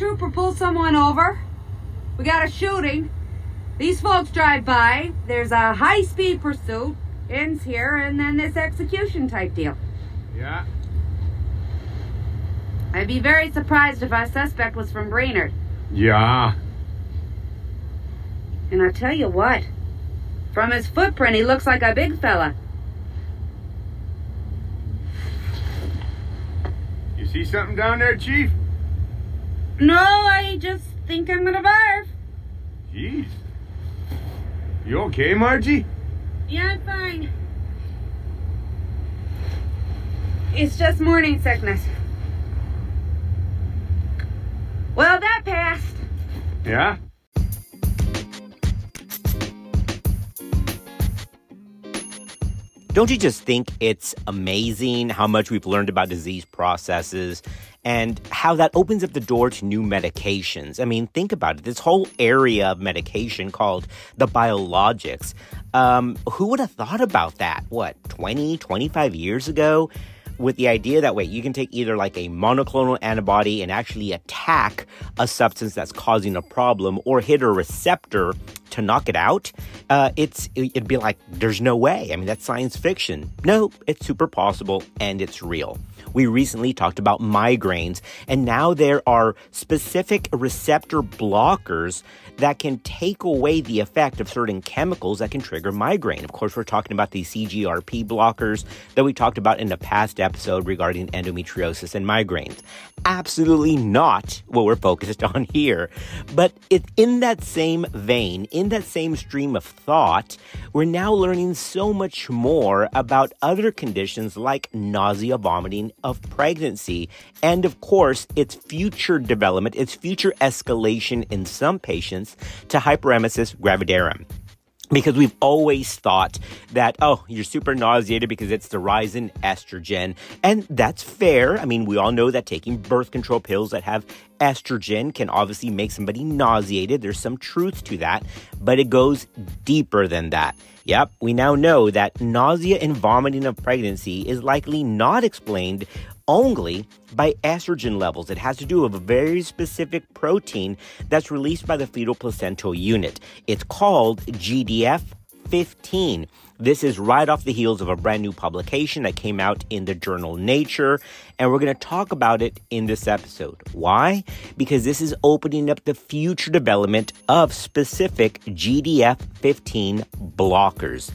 trooper pull someone over. We got a shooting. These folks drive by. There's a high speed pursuit. Ends here, and then this execution type deal. Yeah. I'd be very surprised if our suspect was from Brainerd. Yeah. And I tell you what, from his footprint, he looks like a big fella. You see something down there, Chief? No, I just think I'm gonna barf. Jeez. You okay, Margie? Yeah, I'm fine. It's just morning sickness. Well, that passed. Yeah? Don't you just think it's amazing how much we've learned about disease processes and how that opens up the door to new medications? I mean, think about it. This whole area of medication called the biologics. Um, who would have thought about that? What, 20, 25 years ago? with the idea that wait, you can take either like a monoclonal antibody and actually attack a substance that's causing a problem or hit a receptor to knock it out, uh, it's it'd be like there's no way. I mean, that's science fiction. No, it's super possible and it's real. We recently talked about migraines, and now there are specific receptor blockers that can take away the effect of certain chemicals that can trigger migraine. Of course, we're talking about the CGRP blockers that we talked about in the past episode regarding endometriosis and migraines. Absolutely not what we're focused on here. But it, in that same vein, in that same stream of thought, we're now learning so much more about other conditions like nausea, vomiting of pregnancy, and of course, its future development, its future escalation in some patients to hyperemesis gravidarum. Because we've always thought that oh you're super nauseated because it's the rise in estrogen. And that's fair. I mean we all know that taking birth control pills that have estrogen can obviously make somebody nauseated. There's some truth to that but it goes deeper than that Yep, we now know that nausea and vomiting of pregnancy is likely not explained only by estrogen levels. It has to do with a very specific protein that's released by the fetal placental unit. It's called GDF 15. This is right off the heels of a brand new publication that came out in the journal Nature, and we're going to talk about it in this episode. Why? Because this is opening up the future development of specific GDF 15 blockers.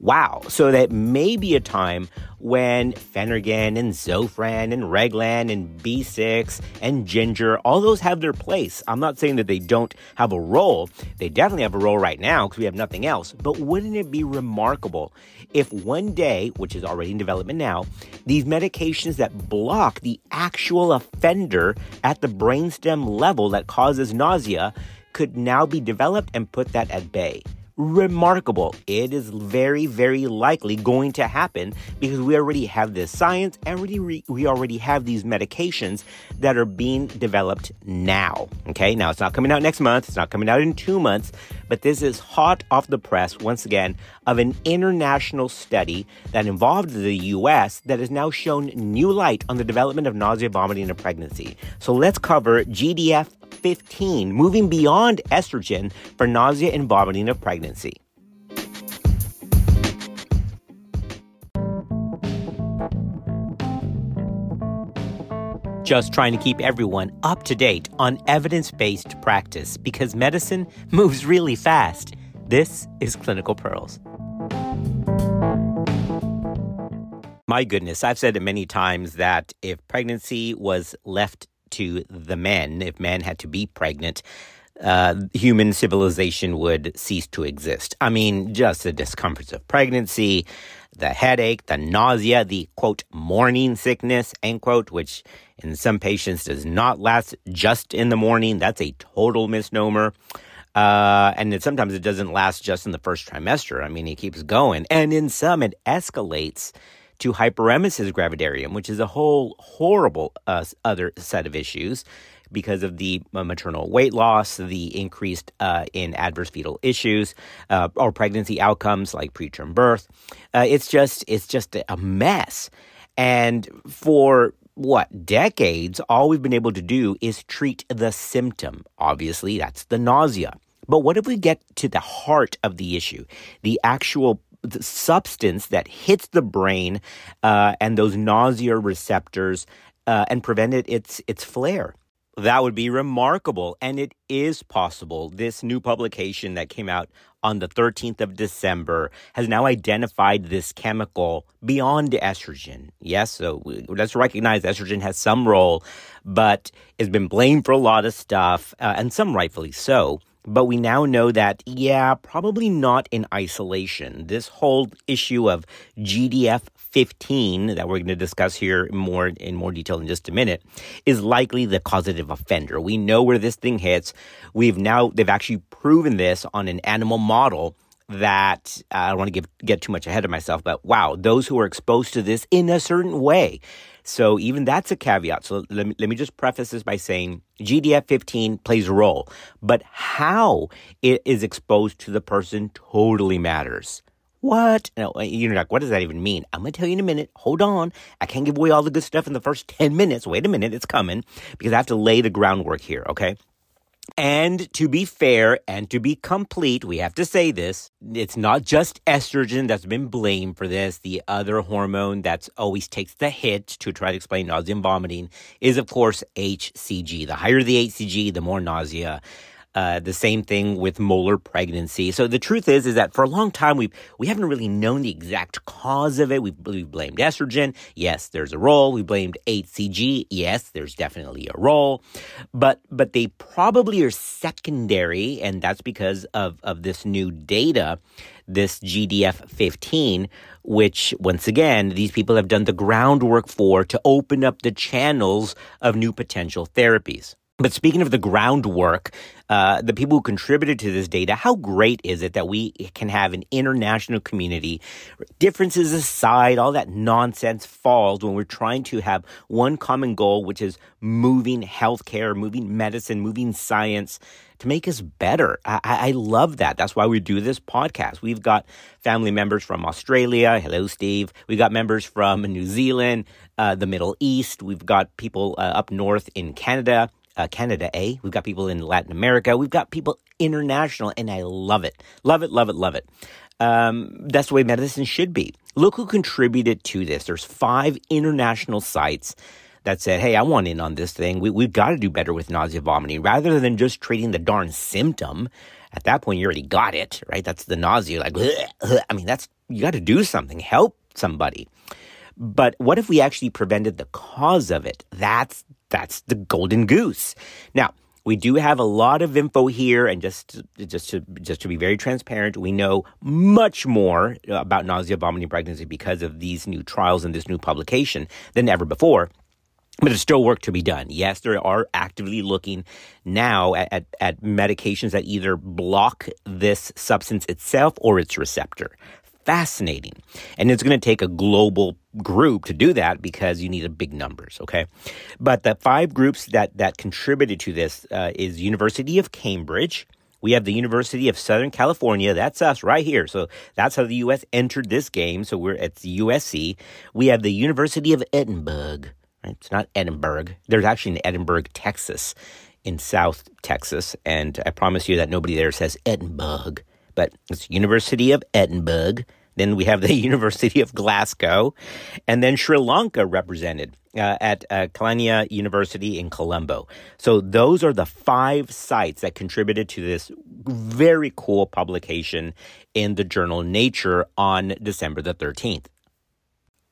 Wow. So that may be a time when Phenergan and Zofran and Reglan and B6 and Ginger, all those have their place. I'm not saying that they don't have a role. They definitely have a role right now because we have nothing else. But wouldn't it be remarkable if one day, which is already in development now, these medications that block the actual offender at the brainstem level that causes nausea could now be developed and put that at bay? Remarkable. It is very, very likely going to happen because we already have this science and we, we already have these medications that are being developed now. Okay, now it's not coming out next month, it's not coming out in two months, but this is hot off the press once again of an international study that involved the US that has now shown new light on the development of nausea, vomiting, in pregnancy. So let's cover GDF 15, moving beyond estrogen for nausea and vomiting of pregnancy. Just trying to keep everyone up to date on evidence based practice because medicine moves really fast. This is Clinical Pearls. My goodness, I've said it many times that if pregnancy was left to the men, if men had to be pregnant, uh, human civilization would cease to exist. I mean, just the discomforts of pregnancy, the headache, the nausea, the quote, morning sickness, end quote, which in some patients does not last just in the morning. That's a total misnomer. Uh, and it, sometimes it doesn't last just in the first trimester. I mean, it keeps going. And in some, it escalates to hyperemesis gravidarum, which is a whole horrible uh, other set of issues because of the uh, maternal weight loss, the increased uh, in adverse fetal issues, uh, or pregnancy outcomes like preterm birth. Uh, it's just it's just a mess, and for what, decades, all we've been able to do is treat the symptom. Obviously, that's the nausea. But what if we get to the heart of the issue, the actual substance that hits the brain uh, and those nausea receptors uh, and prevented its its flare? That would be remarkable, and it is possible. This new publication that came out on the 13th of December has now identified this chemical beyond estrogen. Yes, so let's recognize estrogen has some role, but has been blamed for a lot of stuff, uh, and some rightfully so. But we now know that, yeah, probably not in isolation. This whole issue of GDF 15 that we're going to discuss here more in more detail in just a minute is likely the causative offender. We know where this thing hits. We've now they've actually proven this on an animal model that uh, I don't want to give, get too much ahead of myself, but wow, those who are exposed to this in a certain way. So even that's a caveat. So let me, let me just preface this by saying GDF 15 plays a role, but how it is exposed to the person totally matters. What? Uh, you're like, what does that even mean? I'm going to tell you in a minute. Hold on. I can't give away all the good stuff in the first 10 minutes. Wait a minute. It's coming because I have to lay the groundwork here. Okay. And to be fair and to be complete, we have to say this. It's not just estrogen that's been blamed for this. The other hormone that's always takes the hit to try to explain nausea and vomiting is, of course, HCG. The higher the HCG, the more nausea. Uh, the same thing with molar pregnancy. So the truth is, is that for a long time we we haven't really known the exact cause of it. We we blamed estrogen. Yes, there's a role. We blamed HCG. Yes, there's definitely a role, but but they probably are secondary, and that's because of of this new data, this GDF 15 which once again, these people have done the groundwork for to open up the channels of new potential therapies. But speaking of the groundwork, uh, the people who contributed to this data, how great is it that we can have an international community? Differences aside, all that nonsense falls when we're trying to have one common goal, which is moving healthcare, moving medicine, moving science to make us better. I, I love that. That's why we do this podcast. We've got family members from Australia. Hello, Steve. We've got members from New Zealand, uh, the Middle East. We've got people uh, up north in Canada uh, Canada, eh? We've got people in Latin America. We've got people international, and I love it. Love it, love it, love it. Um, that's the way medicine should be. Look who contributed to this. There's five international sites that said, hey, I want in on this thing. We, we've got to do better with nausea vomiting rather than just treating the darn symptom. At that point, you already got it, right? That's the nausea. Like. I mean, that's, you got to do something, help somebody. But what if we actually prevented the cause of it? That's that's the golden goose. Now, we do have a lot of info here, and just just to just to be very transparent, we know much more uh, about nausea, vomiting, pregnancy because of these new trials and this new publication than ever before. But there's still work to be done. Yes, there are actively looking now at, at, at medications that either block this substance itself or its receptor fascinating. And it's going to take a global group to do that because you need a big numbers, okay? But the five groups that, that contributed to this uh, is University of Cambridge. We have the University of Southern California. That's us right here. So that's how the U.S. entered this game. So we're at the USC. We have the University of Edinburgh. Right? It's not Edinburgh. There's actually an Edinburgh, Texas, in South Texas. And I promise you that nobody there says Edinburgh but it's University of Edinburgh. Then we have the University of Glasgow, and then Sri Lanka represented uh, at uh, Kelaniya University in Colombo. So those are the five sites that contributed to this very cool publication in the journal Nature on December the 13th.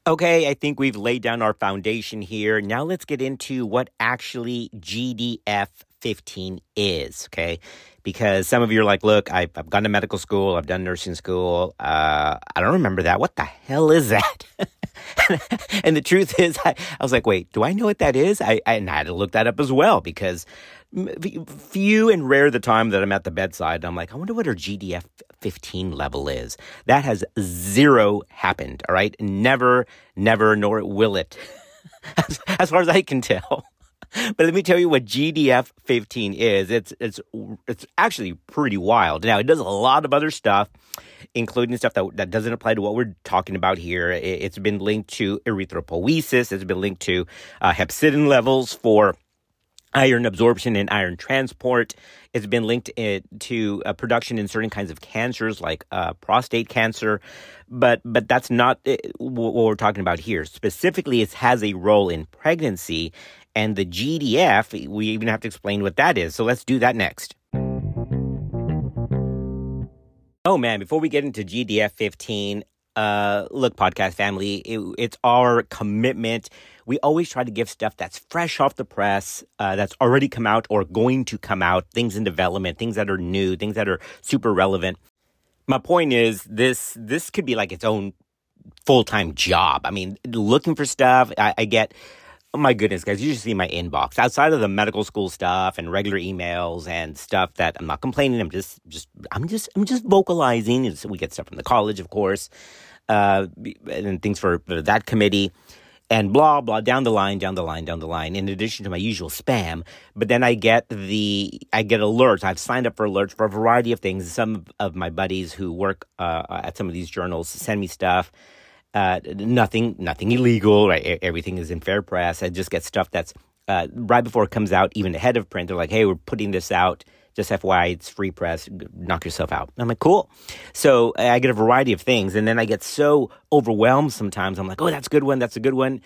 Okay, I think we've laid down our foundation here. Now let's get into what actually GDF 15 is, okay? Because some of you are like, look, I've, I've gone to medical school, I've done nursing school. Uh, I don't remember that. What the hell is that? and the truth is, I, I, was like, wait, do I know what that is? I, I, and I had to look that up as well because few and rare the time that I'm at the bedside. I'm like, I wonder what her GDF 15 level is. That has zero happened. All right. Never, never, nor will it, as, as far as I can tell. but let me tell you what GDF 15 is. It's it's it's actually pretty wild. Now it does a lot of other stuff, including stuff that that doesn't apply to what we're talking about here. It, has been linked to erythropoiesis. It's been linked to uh, hepcidin levels for iron absorption and iron transport. It's been linked to uh, production in certain kinds of cancers like uh, prostate cancer, but but that's not uh, what we're talking about here. Specifically, it has a role in pregnancy, and the GDF. We even have to explain what that is. So let's do that next. Oh man, before we get into GDF 15, uh, look, podcast family, it, it's our commitment. We always try to give stuff that's fresh off the press, uh, that's already come out or going to come out, things in development, things that are new, things that are super relevant. My point is this this could be like its own full time job. I mean, looking for stuff, I, I get Oh my goodness, guys, you should see my inbox. Outside of the medical school stuff and regular emails and stuff that I'm not complaining, I'm just just I'm just I'm just vocalizing. we get stuff from the college, of course uh, and things for, for that committee and blah blah down the line down the line down the line in addition to my usual spam but then i get the i get alerts i've signed up for alerts for a variety of things some of my buddies who work uh, at some of these journals send me stuff uh, nothing nothing illegal right everything is in fair press i just get stuff that's uh, right before it comes out even ahead of print they're like hey we're putting this out just FYI, it's free press. Knock yourself out. I'm like, cool. So I get a variety of things, and then I get so overwhelmed sometimes. I'm like, oh, that's a good one. That's a good one,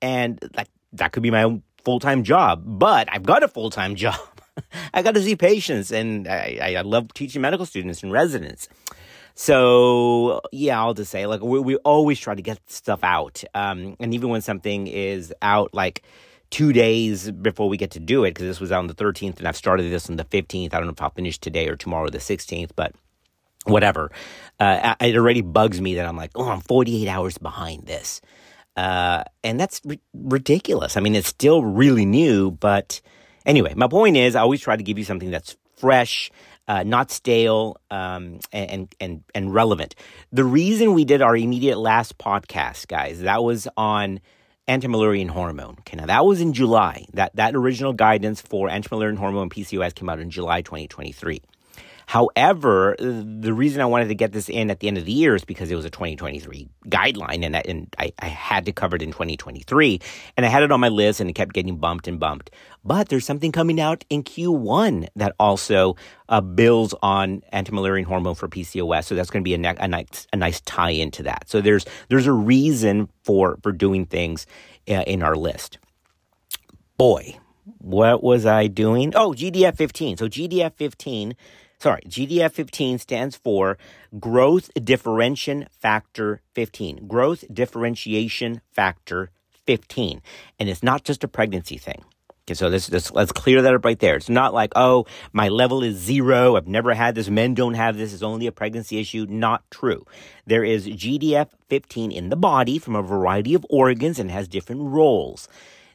and like that could be my own full time job. But I've got a full time job. I got to see patients, and I, I love teaching medical students and residents. So yeah, I'll just say like we we always try to get stuff out, um, and even when something is out, like two days before we get to do it because this was on the 13th and I've started this on the 15th. I don't know if I'll finish today or tomorrow, the 16th, but whatever. Uh, it already bugs me that I'm like, oh, I'm 48 hours behind this. Uh, and that's ridiculous. I mean, it's still really new, but anyway, my point is I always try to give you something that's fresh. Uh, not stale um, and and and relevant. The reason we did our immediate last podcast, guys, that was on anti-Mullerian hormone. Okay, now that was in July. That that original guidance for anti-Mullerian hormone PCOS came out in July 2023. However, the reason I wanted to get this in at the end of the year is because it was a 2023 guideline and, I, and I, I, had to cover it in 2023. And I had it on my list and it kept getting bumped and bumped. But there's something coming out in Q1 that also uh, builds on anti-Mullerian hormone for PCOS. So that's going to be a, ne- a, nice, a nice tie into that. So there's, there's a reason for, for doing things uh, in our list. Boy, what was I doing? Oh, GDF 15. So GDF 15 sorry, GDF 15 stands for Growth Differentiation Factor 15. Growth Differentiation Factor 15. And it's not just a pregnancy thing. Okay, so this, this, let's clear that up right there. It's not like, oh, my level is zero. I've never had this. Men don't have this. It's only a pregnancy issue. Not true. There is GDF 15 in the body from a variety of organs and has different roles.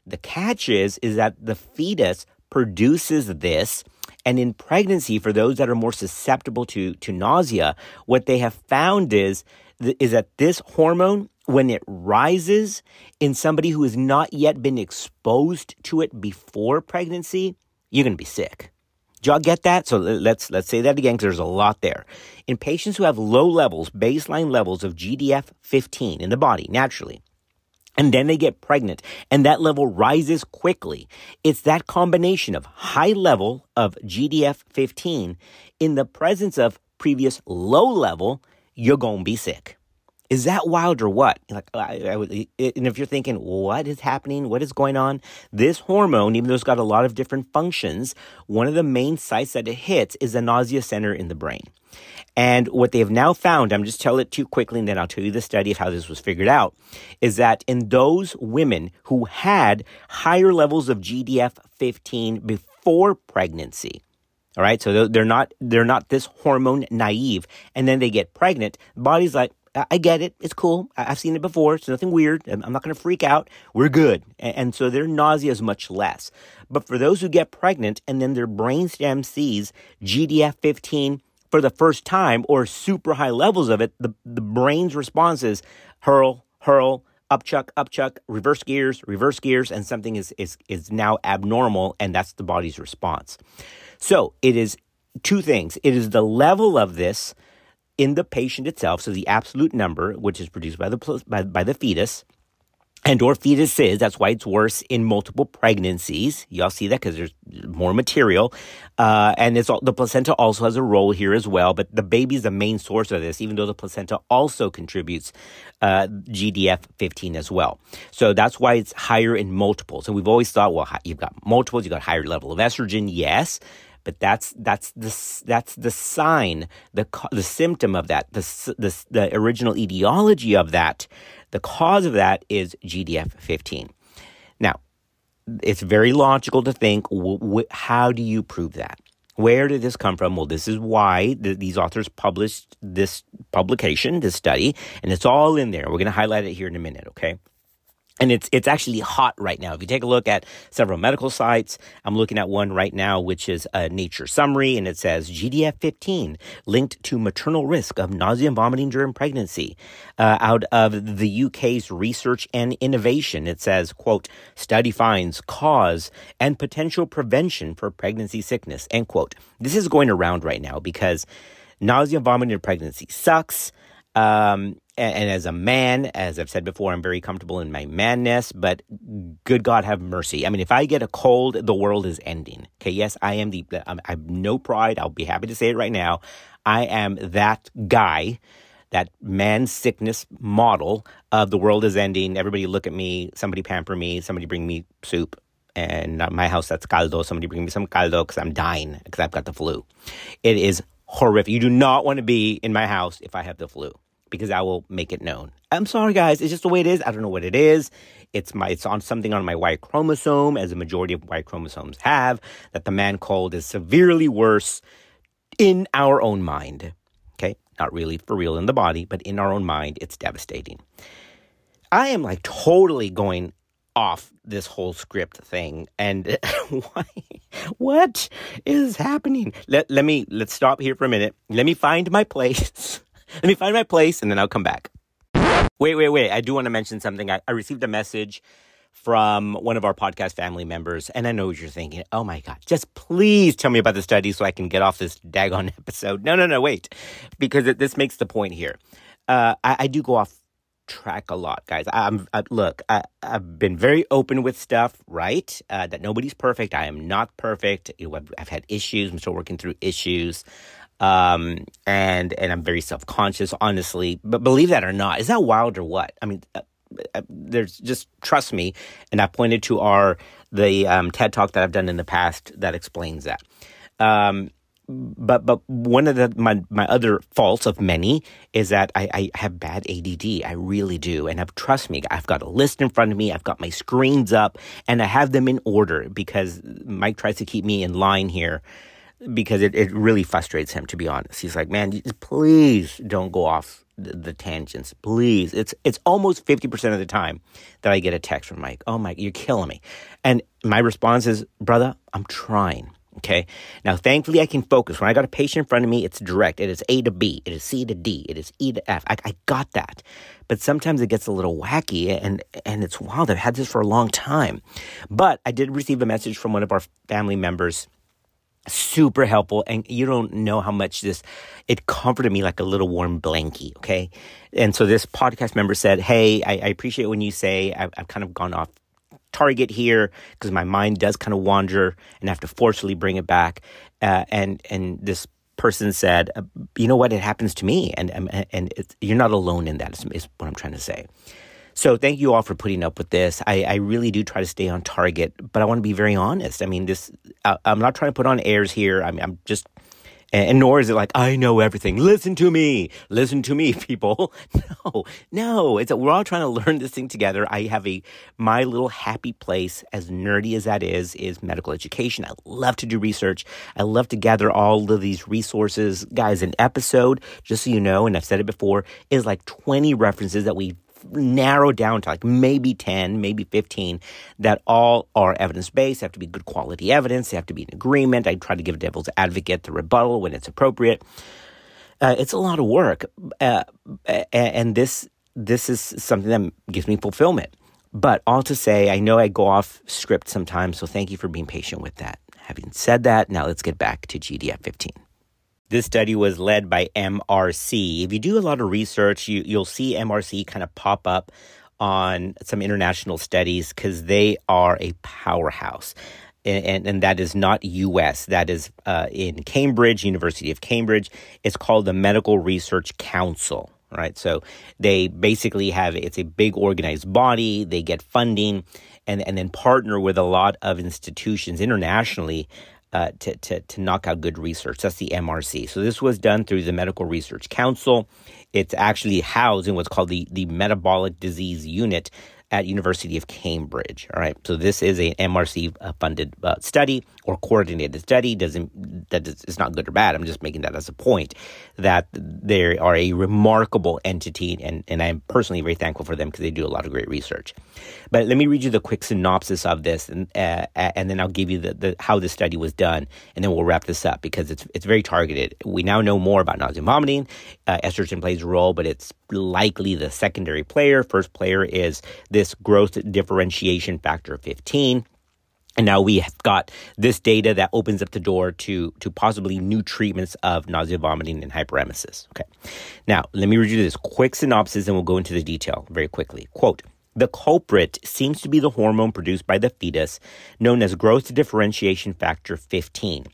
The catch is, is that the fetus produces this and in pregnancy, for those that are more susceptible to, to nausea, what they have found is, is that this hormone, when it rises in somebody who has not yet been exposed to it before pregnancy, you're going to be sick. Do y'all get that? So let's let's say that again because there's a lot there. In patients who have low levels, baseline levels of GDF-15 in the body naturally, and then they get pregnant and that level rises quickly. It's that combination of high level of GDF 15 in the presence of previous low level, you're going to be sick. Is that wild or what? Like, I, I would, eh, eh, and if you're thinking, what is happening? What is going on? This hormone, even though it's got a lot of different functions, one of the main sites that it hits is the nausea center in the brain. And what they have now found, I'm just tell it too quickly and then I'll tell you the study of how this was figured out, is that in those women who had higher levels of GDF 15 before pregnancy, all right, so they're not they're not this hormone naive, and then they get pregnant. Body's like, I get it. It's cool. I've seen it before. It's nothing weird. I'm not going to freak out. We're good. And so their nausea is much less. But for those who get pregnant and then their brainstem sees GDF 15 for the first time or super high levels of it, the, the brain's response is hurl, hurl, upchuck, upchuck, reverse gears, reverse gears, and something is, is, is now abnormal, and that's the body's response. So it is two things. It is the level of this in the patient itself, so the absolute number, which is produced by the, by, by the fetus, and or fetuses. That's why it's worse in multiple pregnancies. Y'all see that because there's more material, uh, and it's all, the placenta also has a role here as well. But the baby is the main source of this, even though the placenta also contributes uh, GDF 15 as well. So that's why it's higher in multiples. And we've always thought, well, you've got multiples, you've got higher level of estrogen, yes. But that's that's the that's the sign, the the symptom of that, the the, the original etiology of that the cause of that is GDF 15. Now, it's very logical to think w- w- how do you prove that? Where did this come from? Well, this is why th- these authors published this publication, this study, and it's all in there. We're going to highlight it here in a minute, okay? And it's it's actually hot right now. If you take a look at several medical sites, I'm looking at one right now, which is a Nature summary, and it says GDF15 linked to maternal risk of nausea and vomiting during pregnancy. Uh, out of the UK's Research and Innovation, it says, "quote Study finds cause and potential prevention for pregnancy sickness." End quote. This is going around right now because nausea and vomiting in pregnancy sucks. Um, and, and, as a man, as I've said before, I'm very comfortable in my manness, but good God have mercy. I mean, if I get a cold, the world is ending. Okay. Yes, I am the, I have no pride. I'll be happy to say it right now. I am that guy, that man sickness model of the world is ending. Everybody look at me. Somebody pamper me. Somebody bring me soup. And my house, that's caldo. Somebody bring me some caldo because I'm dying because I've got the flu. It is horrific. You do not want to be in my house if I have the flu because I will make it known. I'm sorry, guys. It's just the way it is. I don't know what it is. It's my it's on something on my Y chromosome, as a majority of Y chromosomes have. That the man cold is severely worse in our own mind. Okay, not really for real in the body, but in our own mind, it's devastating. I am like totally going off this whole script thing and why what is happening let, let me let's stop here for a minute let me find my place Let me find my place and then I'll come back. Wait, wait, wait. I do want to mention something. I, I received a message from one of our podcast family members, and I know what you're thinking. Oh my God, just please tell me about the study so I can get off this daggone episode. No, no, no, wait, because it, this makes the point here. Uh, I, I, do go off track a lot, guys. I'm I, look. I, have been very open with stuff, right? Uh, that nobody's perfect. I am not perfect. I've, I've had issues. I'm still working through issues. Um, and and I'm very self conscious, honestly. But believe that or not, is that wild or what? I mean, uh, uh, there's just trust me, and I pointed to our the um, TED talk that I've done in the past that explains that. Um, but but one of the my my other faults of many is that I, I have bad ADD. I really do, and I've, trust me, I've got a list in front of me. I've got my screens up, and I have them in order because Mike tries to keep me in line here because it, it really frustrates him to be honest. He's like man please don't go off the, the, tangents. Please. It's it's almost 50% of the time that i get a text from mike. Oh mike you're killing me. And my response is brother i'm trying okay? Now thankfully i can focus. When i got a patient in front of me it's direct. It is a to b. It is c to d. It is e to f. I, I got that. But sometimes it gets a little wacky and and it's wild. I've had this for a long time. But i did receive a message from one of our family members super helpful and you don't know how much this it comforted me like a little warm blankie okay and so this podcast member said hey i, I appreciate when you say I've, I've, kind of gone off target here because my mind does kind of wander and have to forcefully bring it back uh, and and this person said uh, you know what it happens to me and and, and you're not alone in that is what i'm trying to say so thank you all for putting up with this. I, I really do try to stay on target, but I want to be very honest. I mean, this I, am not trying to put on airs here. I mean, I'm just, and nor is it like I know everything. Listen to me, listen to me, people. No, no. It's a, we're all trying to learn this thing together. I have a my little happy place, as nerdy as that is, is medical education. I love to do research. I love to gather all of these resources, guys. An episode, just so you know, and I've said it before, is like 20 references that we narrow down to like maybe 10, maybe 15 that all are evidence based, have to be good quality evidence, they have to be in agreement. I try to give devil's advocate the rebuttal when it's appropriate. Uh, it's a lot of work. Uh, and this this is something that gives me fulfillment. But all to say, I know I go off script sometimes, so thank you for being patient with that. Having said that, now let's get back to GDF 15. This study was led by MRC. If you do a lot of research, you, you'll see MRC kind of pop up on some international studies because they are a powerhouse. And, and, and, that is not US. That is uh, in Cambridge, University of Cambridge. It's called the Medical Research Council right? So they basically have it's a big organized body. They get funding and and then partner with a lot of institutions internationally uh, to, to, to knock out good research. That's the MRC. So this was done through the Medical Research Council. It's actually housed in what's called the, the Metabolic Disease Unit at University of Cambridge. All right, so this is a MRC uh, funded uh, study or coordinated study. Doesn't that is not good or bad. I'm just making that as a point that they are a remarkable entity, and and I'm personally very thankful for them because they do a lot of great research. But let me read you the quick synopsis of this, and uh, and then I'll give you the, the how the study was done, and then we'll wrap this up because it's it's very targeted. We now know more about nausea and vomiting. Uh, estrogen plays a role, but it's likely the secondary player. First player is this growth differentiation factor 15. And now we have got this data that opens up the door to, to possibly new treatments of nausea, vomiting, and hyperemesis. Okay. Now, let me read you this quick synopsis and we'll go into the detail very quickly. Quote, the culprit seems to be the hormone produced by the fetus known as growth differentiation factor 15.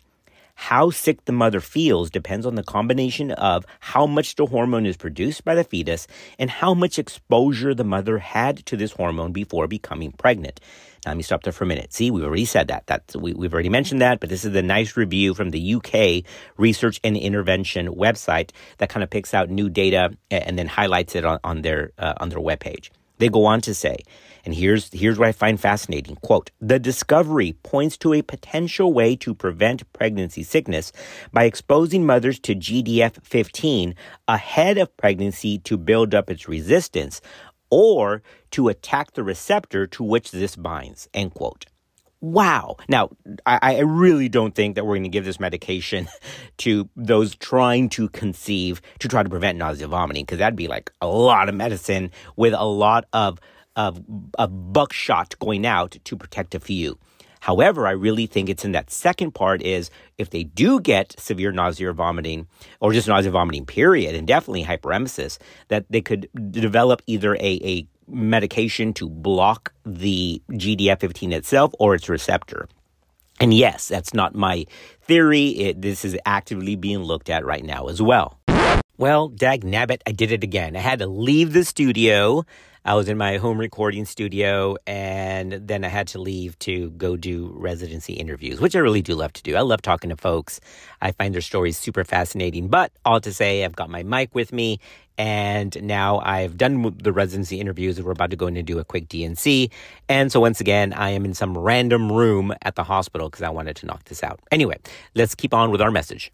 How sick the mother feels depends on the combination of how much the hormone is produced by the fetus and how much exposure the mother had to this hormone before becoming pregnant. Now, let me stop there for a minute. See, we've already said that. That's, we, we've already mentioned that, but this is a nice review from the UK Research and Intervention website that kind of picks out new data and then highlights it on, on their uh, on their webpage. They go on to say, and here's, here's what I find fascinating. Quote, the discovery points to a potential way to prevent pregnancy sickness by exposing mothers to GDF 15 ahead of pregnancy to build up its resistance or to attack the receptor to which this binds, end quote. Wow. Now, I, I, really don't think that we're going to give this medication to those trying to conceive to try to prevent nausea vomiting, because that'd be like a lot of medicine with a lot of, of, of buckshot going out to protect a few. However, I really think it's in that second part is if they do get severe nausea or vomiting, or just nausea vomiting, period, and definitely hyperemesis, that they could develop either a, a medication to block the GDF15 itself or its receptor. And yes, that's not my theory. It, this is actively being looked at right now as well. Well, dag nabbit, I did it again. I had to leave the studio I was in my home recording studio and then I had to leave to go do residency interviews, which I really do love to do. I love talking to folks. I find their stories super fascinating. But all to say, I've got my mic with me and now I've done the residency interviews. We're about to go in and do a quick D&C. And so once again, I am in some random room at the hospital because I wanted to knock this out. Anyway, let's keep on with our message.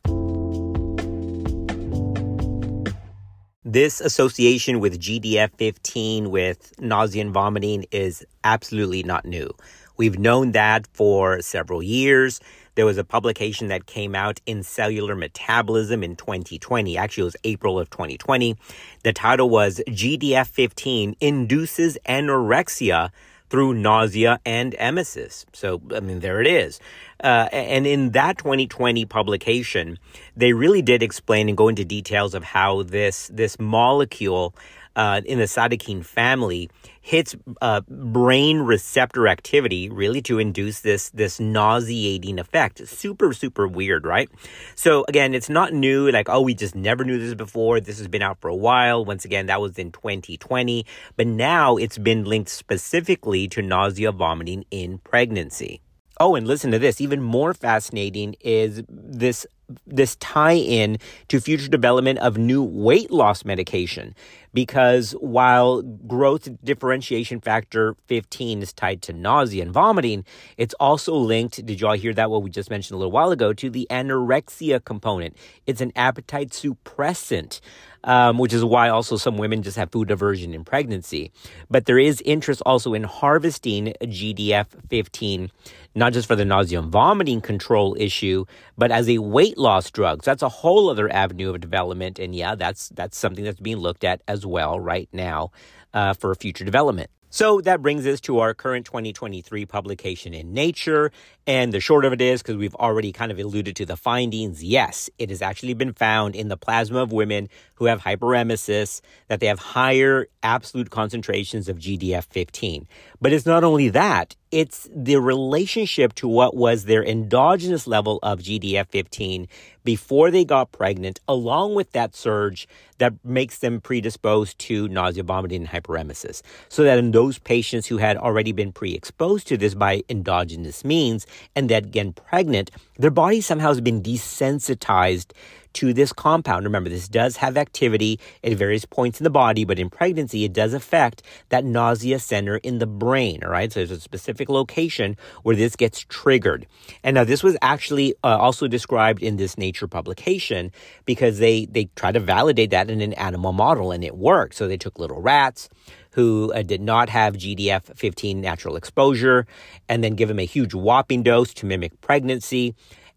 This association with GDF 15 with nausea and vomiting is absolutely not new. We've known that for several years. There was a publication that came out in Cellular Metabolism in 2020. Actually, it was April of 2020. The title was GDF 15 Induces Anorexia through nausea and emesis. So, I mean, there it is. Uh, and in that 2020 publication, they really did explain and go into details of how this this molecule uh, in the cytokine family hits uh, brain receptor activity really to induce this this nauseating effect. Super super weird, right? So again, it's not new. Like oh, we just never knew this before. This has been out for a while. Once again, that was in 2020, but now it's been linked specifically to nausea, vomiting in pregnancy. Oh, and listen to this. Even more fascinating is this this tie in to future development of new weight loss medication because while growth differentiation factor 15 is tied to nausea and vomiting it's also linked did y'all hear that what we just mentioned a little while ago to the anorexia component it's an appetite suppressant um, which is why also some women just have food aversion in pregnancy. But there is interest also in harvesting GDF 15, not just for the nausea and vomiting control issue, but as a weight loss drug. So that's a whole other avenue of development. And yeah, that's that's something that's being looked at as well right now uh, for future development. So that brings us to our current 2023 publication in Nature. And the short of it is, because we've already kind of alluded to the findings, yes, it has actually been found in the plasma of women who have hyperemesis that they have higher absolute concentrations of GDF 15. But it's not only that, it's the relationship to what was their endogenous level of GDF 15 before they got pregnant, along with that surge that makes them predisposed to nausea, vomiting, and hyperemesis. So that in those patients who had already been pre exposed to this by endogenous means and that get pregnant, their body somehow has been desensitized to this compound. Remember, this does have activity at various points in the body, but in pregnancy, it does affect that nausea center in the brain. All right. So there's a specific location where this gets triggered. And now this was actually uh, also described in this Nature publication because they, they try to validate that in an animal model and it worked. So they took little rats who uh, did not have GDF 15 natural exposure and then give them a huge whopping dose to mimic pregnancy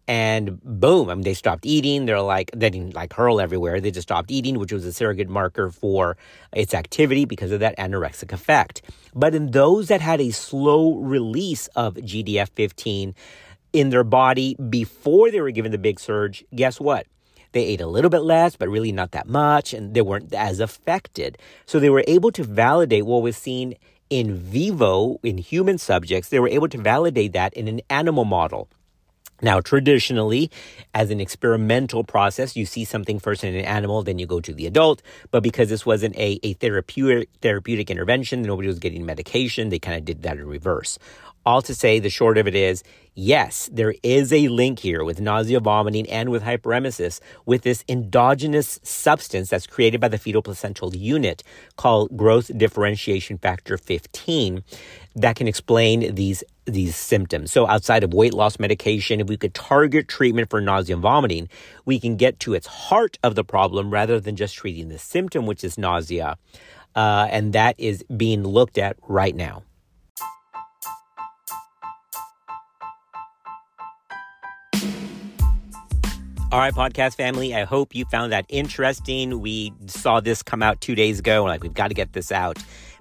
and boom, I mean, they stopped eating. They're like, they didn't like hurl everywhere. They just stopped eating, which was a surrogate marker for its activity because of that anorexic effect. But in those that had a slow release of GDF 15 in their body before they were given the big surge, guess what? They ate a little bit less, but really not that much, and they weren't as affected. So they were able to validate what was seen in vivo in human subjects. They were able to validate that in an animal model. Now, traditionally, as an experimental process, you see something first in an animal, then you go to the adult. But because this wasn't a, a therapeutic, therapeutic intervention, nobody was getting medication, they kind of did that in reverse. All to say, the short of it is yes, there is a link here with nausea, vomiting, and with hyperemesis with this endogenous substance that's created by the fetal placental unit called growth differentiation factor 15 that can explain these these symptoms. So outside of weight loss medication, if we could target treatment for nausea and vomiting, we can get to its heart of the problem rather than just treating the symptom, which is nausea. Uh, and that is being looked at right now. All right, podcast family, I hope you found that interesting. We saw this come out two days ago, and like, we've got to get this out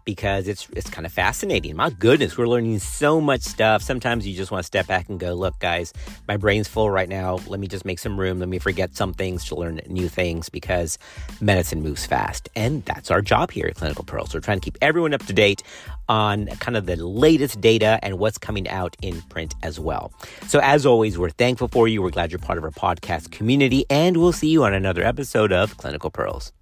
because it's it's kind of fascinating. My goodness, we're learning so much stuff. Sometimes you just want to step back and go, "Look, guys, my brain's full right now. Let me just make some room. Let me forget some things to learn new things because medicine moves fast, and that's our job here at Clinical Pearls. We're trying to keep everyone up to date on kind of the latest data and what's coming out in print as well. So, as always, we're thankful for you. We're glad you're part of our podcast community, and we'll see you on another episode of Clinical Pearls.